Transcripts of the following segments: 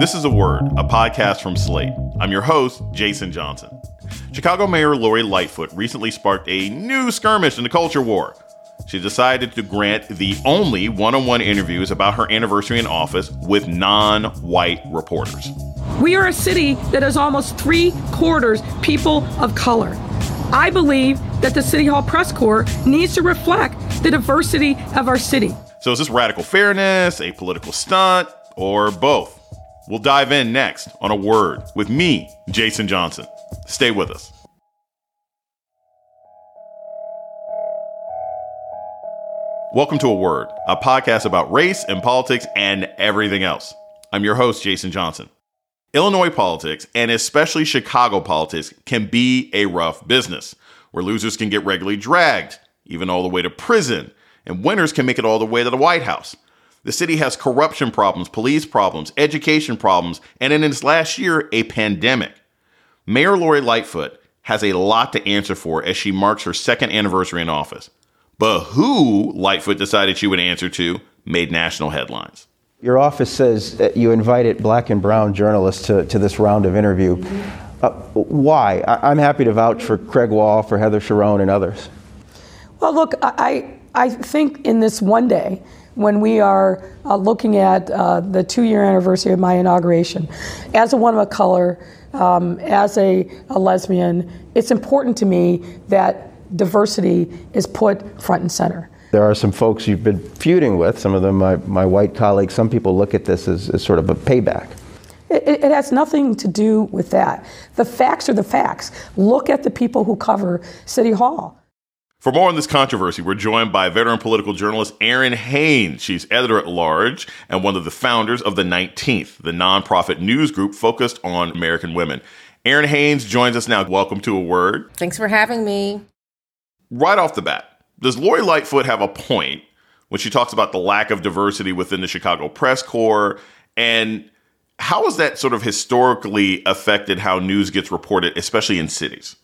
This is A Word, a podcast from Slate. I'm your host, Jason Johnson. Chicago Mayor Lori Lightfoot recently sparked a new skirmish in the culture war. She decided to grant the only one on one interviews about her anniversary in office with non white reporters. We are a city that is almost three quarters people of color. I believe that the City Hall press corps needs to reflect the diversity of our city. So, is this radical fairness, a political stunt, or both? We'll dive in next on a word with me, Jason Johnson. Stay with us. Welcome to A Word, a podcast about race and politics and everything else. I'm your host, Jason Johnson. Illinois politics, and especially Chicago politics, can be a rough business where losers can get regularly dragged, even all the way to prison, and winners can make it all the way to the White House. The city has corruption problems, police problems, education problems, and in its last year, a pandemic. Mayor Lori Lightfoot has a lot to answer for as she marks her second anniversary in office. But who Lightfoot decided she would answer to made national headlines. Your office says that you invited black and brown journalists to, to this round of interview. Uh, why? I, am happy to vouch for Craig Wall, for Heather Cherone, and others. Well, look, I, I think in this one day, when we are uh, looking at uh, the two year anniversary of my inauguration. As a woman of color, um, as a, a, lesbian, it's important to me that diversity is put front and center. There are some folks you've been feuding with, some of them my, my white colleagues. Some people look at this as, as sort of a payback. It, it, has nothing to do with that. The facts are the facts. Look at the people who cover City Hall. For more on this controversy, we're joined by veteran political journalist Errin Haines. She's editor at large and one of the founders of the 19th, the nonprofit news group focused on American women. Errin Haines joins us now. Welcome to A Word. Thanks for having me. Right off the bat, does Lori Lightfoot have a point when she talks about the lack of diversity within the Chicago press corps? And how has that sort of historically affected how news gets reported, especially in cities?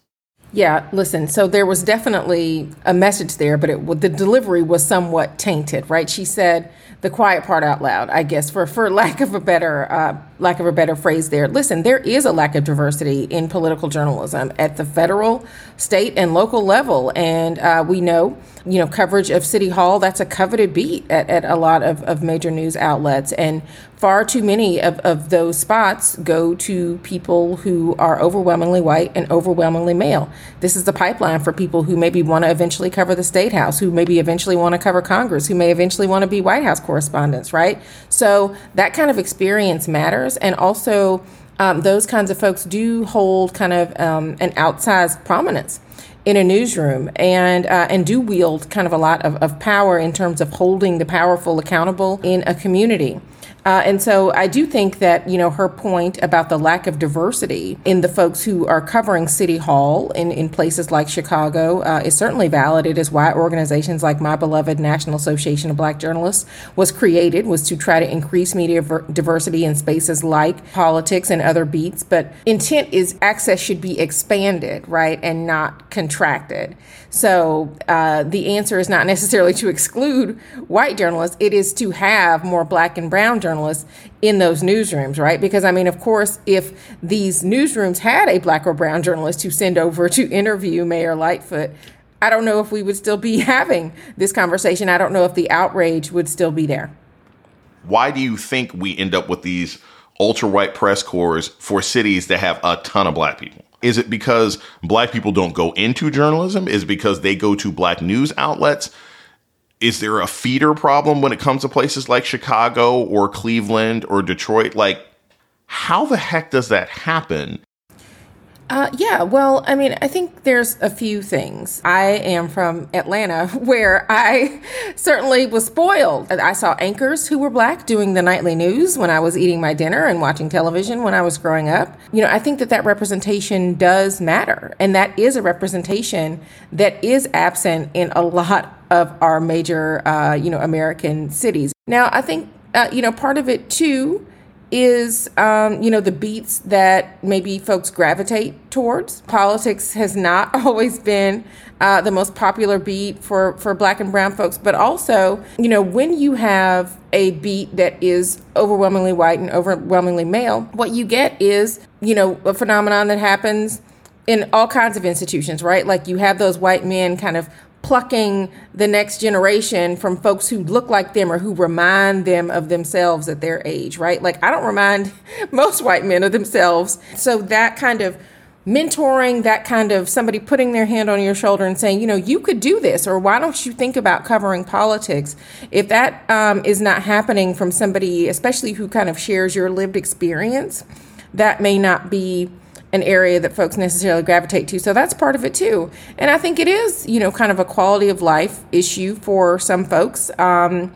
Yeah, listen. So there was definitely a message there, but it, the delivery was somewhat tainted, right? She said the quiet part out loud, I guess, for for lack of a better uh, lack of a better phrase there. Listen, there is a lack of diversity in political journalism at the federal, state, and local level, and uh, we know, you know, coverage of City Hall that's a coveted beat at, at a lot of, of major news outlets, and far too many of, of those spots go to people who are overwhelmingly white and overwhelmingly male. This is the pipeline for people who maybe want to eventually cover the state house, who maybe eventually want to cover Congress, who may eventually want to be White House correspondents, right? So that kind of experience matters. And also, um, those kinds of folks do hold kind of um, an outsized prominence in a newsroom and uh, and do wield kind of a lot of, of power in terms of holding the powerful accountable in a community. Uh, and so I do think that, you know, her point about the lack of diversity in the folks who are covering City Hall in, in places like Chicago uh, is certainly valid. It is why organizations like my beloved National Association of Black Journalists was created, was to try to increase media diversity in spaces like politics and other beats. But intent is access should be expanded, right, and not contracted. So uh, the answer is not necessarily to exclude white journalists, it is to have more black and brown journalists in those newsrooms, right? Because, I mean, of course, if these newsrooms had a black or brown journalist to send over to interview Mayor Lightfoot, I don't know if we would still be having this conversation. I don't know if the outrage would still be there. Why do you think we end up with these ultra white press corps for cities that have a ton of black people? Is it because black people don't go into journalism? Is because they go to black news outlets? Is there a feeder problem when it comes to places like Chicago or Cleveland or Detroit? Like, how the heck does that happen? Uh, yeah, well, I mean, I think there's a few things. I am from Atlanta, where I certainly was spoiled. I saw anchors who were black doing the nightly news when I was eating my dinner and watching television when I was growing up. You know, I think that that representation does matter, and that is a representation that is absent in a lot of our major, uh, you know, American cities. Now, I think, uh, you know, part of it too is um, you know the beats that maybe folks gravitate towards. Politics has not always been uh, the most popular beat for for Black and Brown folks, but also you know when you have a beat that is overwhelmingly white and overwhelmingly male, what you get is you know a phenomenon that happens in all kinds of institutions, right? Like you have those white men kind of plucking the next generation from folks who look like them or who remind them of themselves at their age, right? Like I don't remind most white men of themselves. So that kind of mentoring, that kind of somebody putting their hand on your shoulder and saying, you know, you could do this, or why don't you think about covering politics? If that um, is not happening from somebody, especially who kind of shares your lived experience, that may not be an area that folks necessarily gravitate to. So that's part of it too. And I think it is, you know, kind of a quality of life issue for some folks. Um,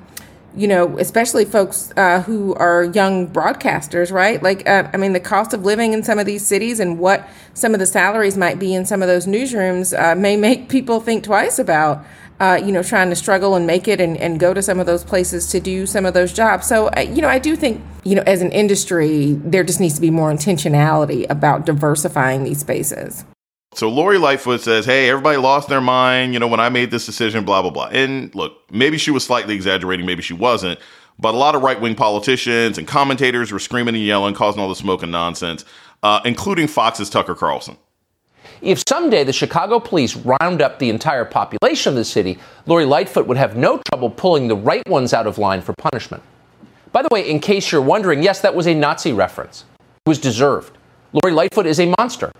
you know, especially folks uh, who are young broadcasters, right? Like, uh, I mean, the cost of living in some of these cities and what some of the salaries might be in some of those newsrooms uh, may make people think twice about uh, you know, trying to struggle and make it and, and go to some of those places to do some of those jobs. So, you know, I do think, you know, as an industry, there just needs to be more intentionality about diversifying these spaces. So Lori Lightfoot says, Hey, everybody lost their mind, you know, when I made this decision, blah, blah, blah. And look, maybe she was slightly exaggerating, maybe she wasn't, but a lot of right wing politicians and commentators were screaming and yelling, causing all the smoke and nonsense, uh, including Fox's Tucker Carlson. If someday the Chicago police round up the entire population of the city, Lori Lightfoot would have no trouble pulling the right ones out of line for punishment. By the way, in case you're wondering, yes, that was a Nazi reference. It was deserved. Lori Lightfoot is a monster.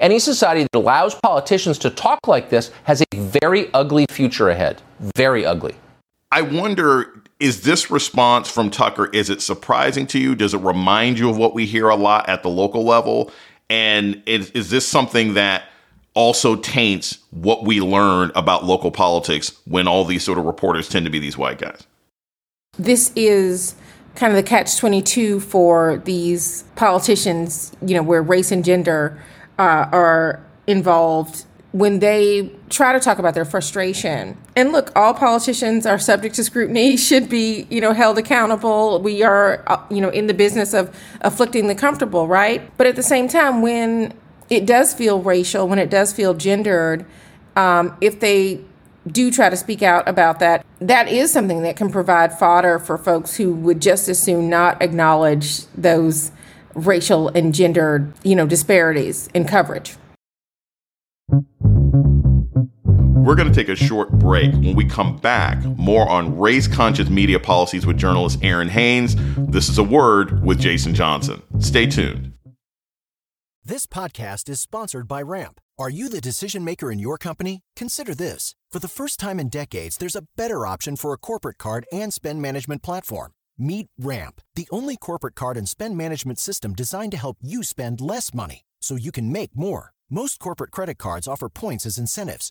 Any society that allows politicians to talk like this has a very ugly future ahead. Very ugly. I wonder is this response from Tucker is it surprising to you? Does it remind you of what we hear a lot at the local level? And is, is this something that also taints what we learn about local politics when all these sort of reporters tend to be these white guys? This is kind of the catch 22 for these politicians, you know, where race and gender uh, are involved when they try to talk about their frustration. And look, all politicians are subject to scrutiny, should be, you know, held accountable. We are, uh, you know, in the business of afflicting the comfortable, right? But at the same time, when it does feel racial, when it does feel gendered, um, if they do try to speak out about that, that is something that can provide fodder for folks who would just as soon not acknowledge those racial and gendered, you know, disparities in coverage. We're going to take a short break. When we come back, more on race conscious media policies with journalist Errin Haines. This is a word with Jason Johnson. Stay tuned. This podcast is sponsored by Ramp. Are you the decision maker in your company? Consider this. For the first time in decades, there's a better option for a corporate card and spend management platform. Meet Ramp, the only corporate card and spend management system designed to help you spend less money so you can make more. Most corporate credit cards offer points as incentives,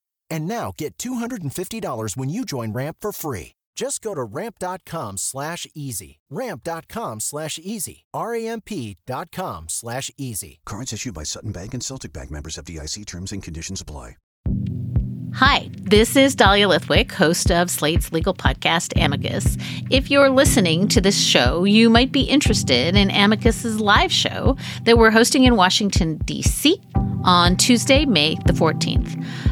And now get $250 when you join Ramp for free. Just go to ramp.com slash easy. Ramp.com slash easy. R-A-M-P.com slash easy. Cards issued by Sutton Bank and Celtic Bank members FDIC terms and conditions apply. Hi, this is Dahlia Lithwick, host of Slate's legal podcast, Amicus. If you're listening to this show, you might be interested in Amicus's live show that we're hosting in Washington, D.C. on Tuesday, May the 14th.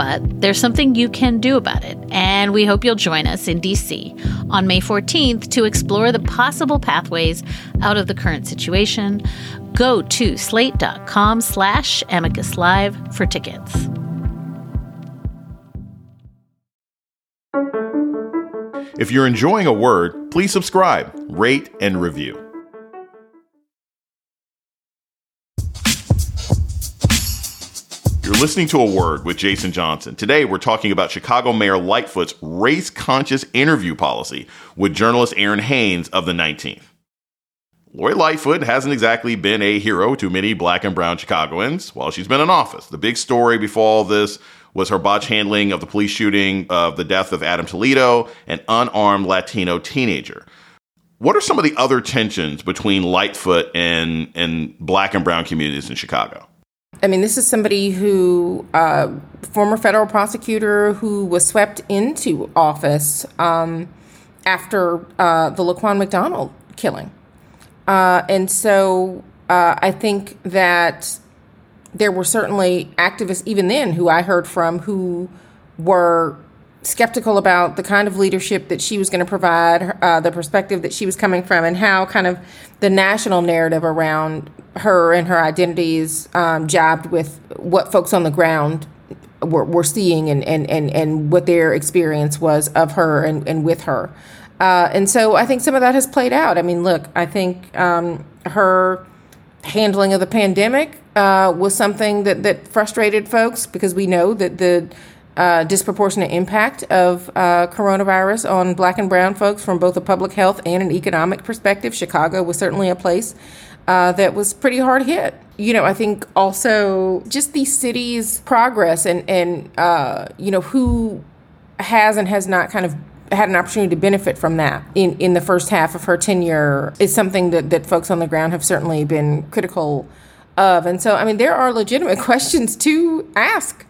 but there's something you can do about it. And we hope you'll join us in DC on May 14th to explore the possible pathways out of the current situation. Go to slate.com slash amicus live for tickets. If you're enjoying a word, please subscribe, rate, and review. Listening to A Word with Jason Johnson. Today, we're talking about Chicago Mayor Lightfoot's race conscious interview policy with journalist Errin Haines of the 19th. Lori Lightfoot hasn't exactly been a hero to many black and brown Chicagoans while she's been in office. The big story before all this was her botch handling of the police shooting of the death of Adam Toledo, an unarmed Latino teenager. What are some of the other tensions between Lightfoot and, and black and brown communities in Chicago? I mean, this is somebody who, uh, former federal prosecutor who was swept into office um, after uh, the Laquan McDonald killing. Uh, and so uh, I think that there were certainly activists, even then, who I heard from who were skeptical about the kind of leadership that she was going to provide, uh, the perspective that she was coming from, and how kind of the national narrative around her and her identities um, jabbed with what folks on the ground were, were seeing and, and, and, and what their experience was of her and, and with her. Uh, and so I think some of that has played out. I mean, look, I think um, her handling of the pandemic uh, was something that, that frustrated folks because we know that the uh, disproportionate impact of uh, coronavirus on black and brown folks from both a public health and an economic perspective. Chicago was certainly a place uh, that was pretty hard hit. You know, I think also just the city's progress and, and uh, you know, who has and has not kind of had an opportunity to benefit from that in, in the first half of her tenure is something that, that folks on the ground have certainly been critical of. And so, I mean, there are legitimate questions to ask.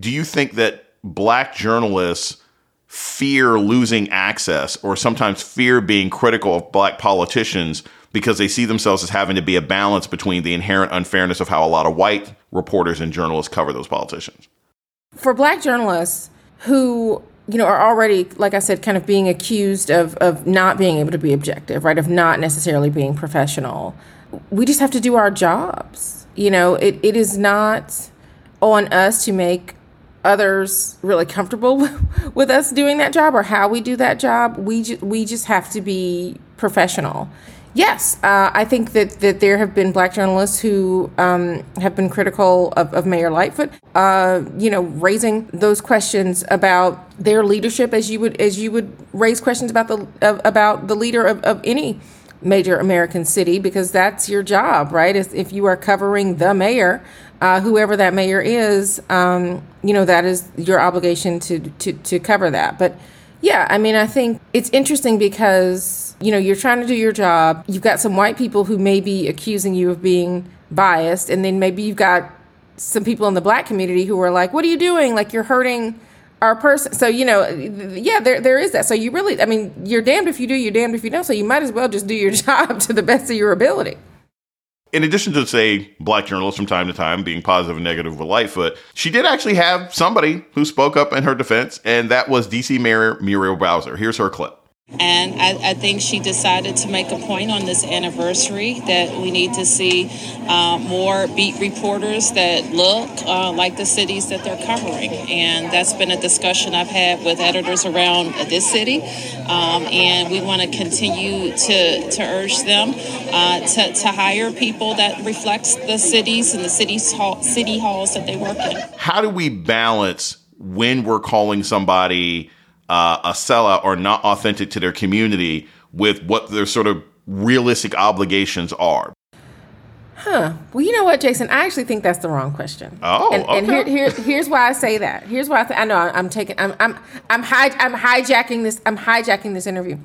Do you think that black journalists fear losing access or sometimes fear being critical of black politicians because they see themselves as having to be a balance between the inherent unfairness of how a lot of white reporters and journalists cover those politicians. For black journalists who you know are already like i said kind of being accused of of not being able to be objective right of not necessarily being professional we just have to do our jobs. You know it, it is not on us to make others really comfortable with us doing that job or how we do that job. We ju- we just have to be professional Yes, uh, I think that, that there have been black journalists who um, have been critical of, of Mayor Lightfoot. Uh, you know, raising those questions about their leadership, as you would as you would raise questions about the uh, about the leader of, of any major American city, because that's your job, right? If, if you are covering the mayor, uh, whoever that mayor is, um, you know, that is your obligation to to to cover that. But yeah, I mean, I think it's interesting because you know, you're trying to do your job. You've got some white people who may be accusing you of being biased, and then maybe you've got some people in the black community who are like, "What are you doing? Like you're hurting our person." So you know, yeah, there there is that. So you really, I mean, you're damned if you do, you're damned if you don't. So you might as well just do your job to the best of your ability. In addition to, say, black journalists from time to time being positive and negative with Lightfoot, she did actually have somebody who spoke up in her defense, and that was DC Mayor Muriel Bowser. Here's her clip. And I, I, think she decided to make a point on this anniversary that we need to see uh, more beat reporters that look uh, like the cities that they're covering. And that's been a discussion I've had with editors around this city. Um, and we want to continue to, to urge them uh, to, to hire people that reflects the cities and the cities hall, city halls that they work in. How do we balance when we're calling somebody uh, a sellout or not authentic to their community with what their sort of realistic obligations are? Huh. Well, you know what, Jason? I actually think that's the wrong question. Oh, and, okay. and here, here, here's why I say that. Here's why I, th- I know I'm taking, I'm, I'm, I'm, hi- I'm hijacking this. I'm hijacking this interview.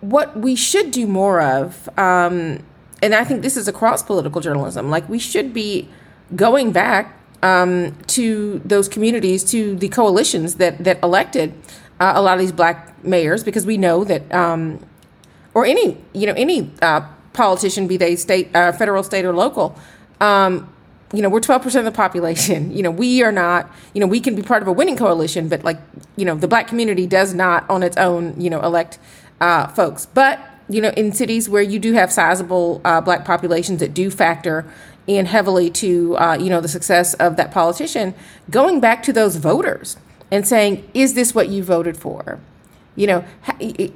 What we should do more of, um, and I think this is across political journalism. Like we should be going back um, to those communities, to the coalitions that that elected uh, a lot of these black mayors, because we know that, um, or any, you know, any. Uh, politician, be they state, uh, federal, state, or local, um, you know, we're 12% of the population. You know, we are not, you know, we can be part of a winning coalition, but like, you know, the black community does not on its own, you know, elect uh, folks. But, you know, in cities where you do have sizable uh, black populations that do factor in heavily to, uh, you know, the success of that politician, going back to those voters and saying, is this what you voted for? you know,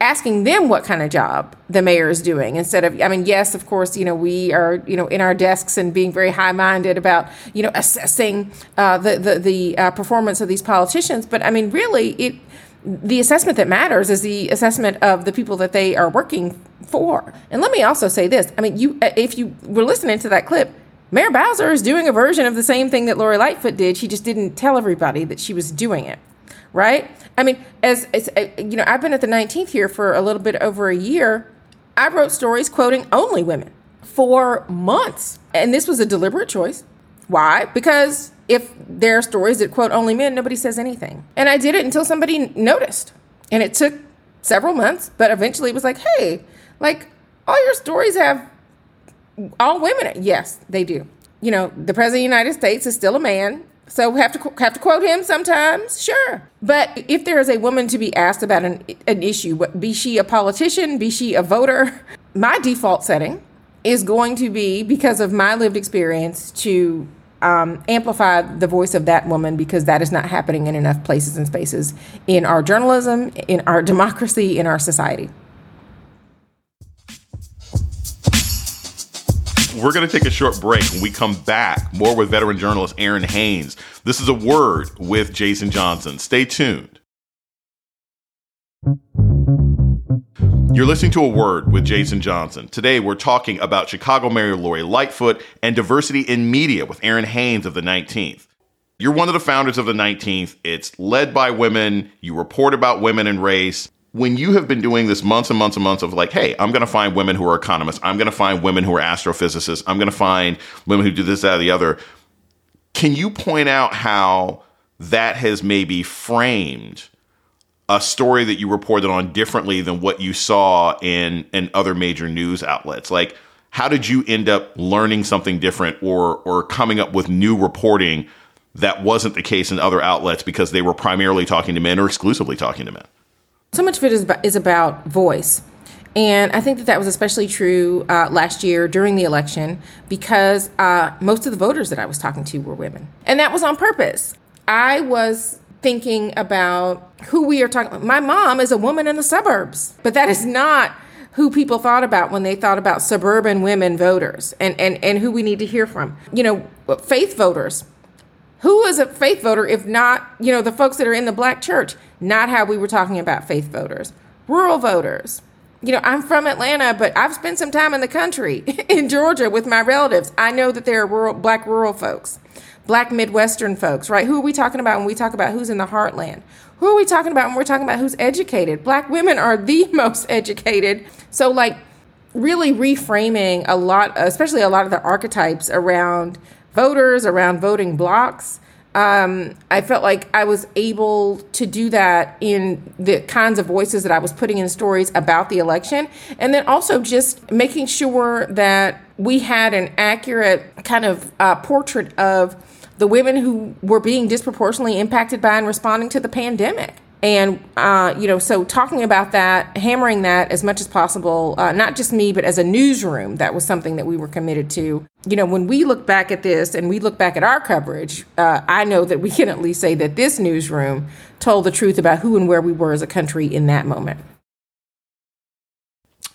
asking them what kind of job the mayor is doing instead of, I mean, yes, of course, you know, we are, you know, in our desks and being very high minded about, you know, assessing uh, the, the, the uh, performance of these politicians. But I mean, really, it, the assessment that matters is the assessment of the people that they are working for. And let me also say this I mean, you, if you were listening to that clip, Mayor Bowser is doing a version of the same thing that Lori Lightfoot did. She just didn't tell everybody that she was doing it right? I mean, as, as uh, you know, I've been at the 19th here for a little bit over a year. I wrote stories quoting only women for months, and this was a deliberate choice. Why? Because if there are stories that quote only men, nobody says anything. And I did it until somebody noticed. And it took several months, but eventually it was like, hey, like all your stories have all women. Yes, they do. You know, the president of the United States is still a man. So we have to have to quote him sometimes, sure. But if there is a woman to be asked about an, an issue, be she a politician, be she a voter, my default setting is going to be because of my lived experience to um, amplify the voice of that woman because that is not happening in enough places and spaces in our journalism, in our democracy, in our society. We're going to take a short break. When we come back, more with veteran journalist Errin Haines. This is a word with Jason Johnson. Stay tuned. You're listening to A Word with Jason Johnson. Today, we're talking about Chicago Mayor Lori Lightfoot and diversity in media with Errin Haines of the 19th. You're one of the founders of the 19th. It's led by women. You report about women and race when you have been doing this months and months and months of like, hey, I'm going to find women who are economists, I'm going to find women who are astrophysicists, I'm going to find women who do this, that, or the other. Can you point out how that has maybe framed a story that you reported on differently than what you saw in in other major news outlets? Like, how did you end up learning something different or or coming up with new reporting that wasn't the case in other outlets because they were primarily talking to men or exclusively talking to men? So much of it is about, is about voice. And I think that that was especially true uh, last year during the election because uh, most of the voters that I was talking to were women. And that was on purpose. I was thinking about who we are talking about. My mom is a woman in the suburbs, but that is not who people thought about when they thought about suburban women voters and, and, and who we need to hear from. You know, faith voters. Who is a faith voter if not, you know, the folks that are in the black church? Not how we were talking about faith voters. Rural voters. You know, I'm from Atlanta, but I've spent some time in the country in Georgia with my relatives. I know that there are rural, black rural folks, black Midwestern folks, right? Who are we talking about when we talk about who's in the heartland? Who are we talking about when we're talking about who's educated? Black women are the most educated. So, like, really reframing a lot, especially a lot of the archetypes around voters, around voting blocks. Um, I felt like I was able to do that in the kinds of voices that I was putting in stories about the election. And then also just making sure that we had an accurate kind of uh, portrait of the women who were being disproportionately impacted by and responding to the pandemic and uh, you know so talking about that hammering that as much as possible uh, not just me but as a newsroom that was something that we were committed to. You know when we look back at this and we look back at our coverage uh, i know that we can at least say that this newsroom told the truth about who and where we were as a country in that moment.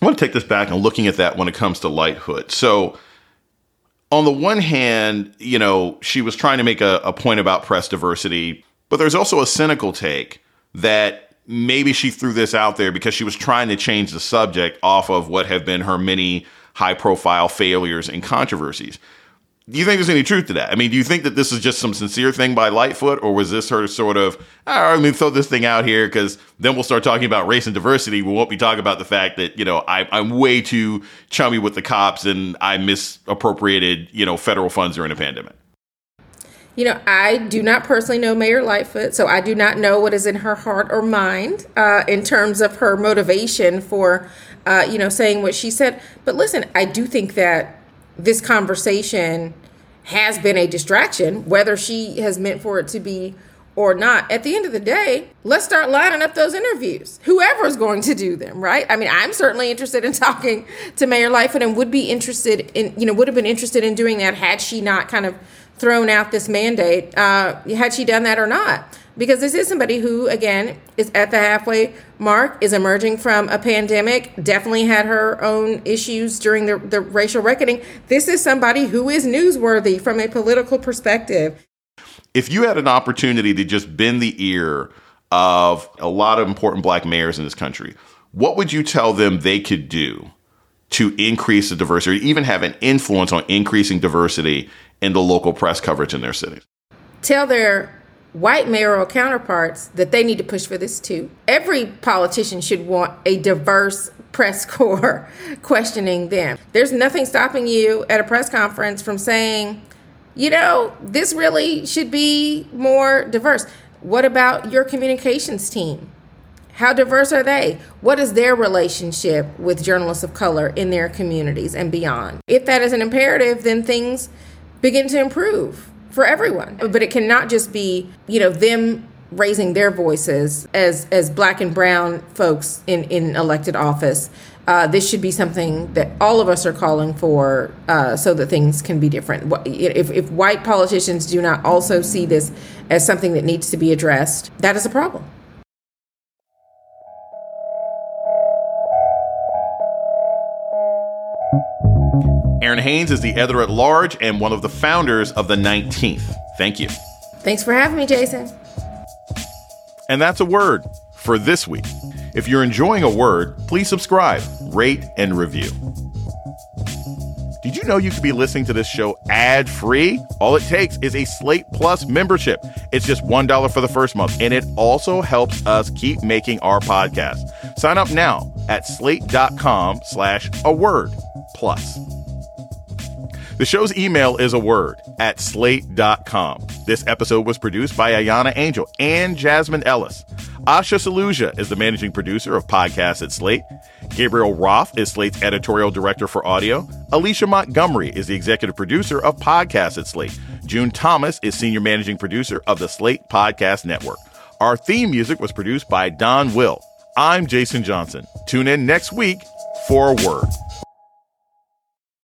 I want to take this back and looking at that when it comes to lightfoot so on the one hand you know she was trying to make a, a point about press diversity but there's also a cynical take that maybe she threw this out there because she was trying to change the subject off of what have been her many high profile failures and controversies. do you think there's any truth to that? I mean, do you think that this is just some sincere thing by Lightfoot, or was this her sort of, right, let throw this thing out here because then we'll start talking about race and diversity. We won't be talking about the fact that, you know, I, I'm way too chummy with the cops and I misappropriated, you know, federal funds during a pandemic. You know, I do not personally know Mayor Lightfoot, so I do not know what is in her heart or mind uh, in terms of her motivation for, uh, you know, saying what she said. But listen, I do think that this conversation has been a distraction, whether she has meant for it to be or not. At the end of the day, let's start lining up those interviews. Whoever's going to do them, right? I mean, I'm certainly interested in talking to Mayor Lightfoot and would be interested in, you know, would have been interested in doing that had she not kind of thrown out this mandate, uh, had she done that or not. Because this is somebody who, again, is at the halfway mark, is emerging from a pandemic, definitely had her own issues during the, the racial reckoning. This is somebody who is newsworthy from a political perspective. If you had an opportunity to just bend the ear of a lot of important black mayors in this country, what would you tell them they could do to increase the diversity, even have an influence on increasing diversity in the local press coverage in their cities. Tell their white mayoral counterparts that they need to push for this too. Every politician should want a diverse press corps questioning them. There's nothing stopping you at a press conference from saying, you know, this really should be more diverse. What about your communications team? How diverse are they? What is their relationship with journalists of color in their communities and beyond? If that is an imperative, then things begin to improve for everyone. But it cannot just be, you know, them raising their voices as as black and brown folks in in elected office. Uh, this should be something that all of us are calling for uh, so that things can be different. If, if white politicians do not also see this as something that needs to be addressed, that is a problem. Errin Haines is the editor at large and one of the founders of the 19th. Thank you. Thanks for having me, Jason. And that's a word for this week. If you're enjoying a word, please subscribe, rate, and review. Did you know you could be listening to this show ad free? All it takes is a Slate Plus membership. It's just $1 for the first month, and it also helps us keep making our podcast. Sign up now at slate.com slash a word plus. The show's email is a word at slate.com. This episode was produced by Ayana Angel and Jasmine Ellis. Asha Saluja is the managing producer of podcasts at Slate. Gabriel Roth is Slate's editorial director for audio. Alicia Montgomery is the executive producer of podcasts at Slate. June Thomas is senior managing producer of the Slate Podcast Network. Our theme music was produced by Don Will. I'm Jason Johnson. Tune in next week for a word.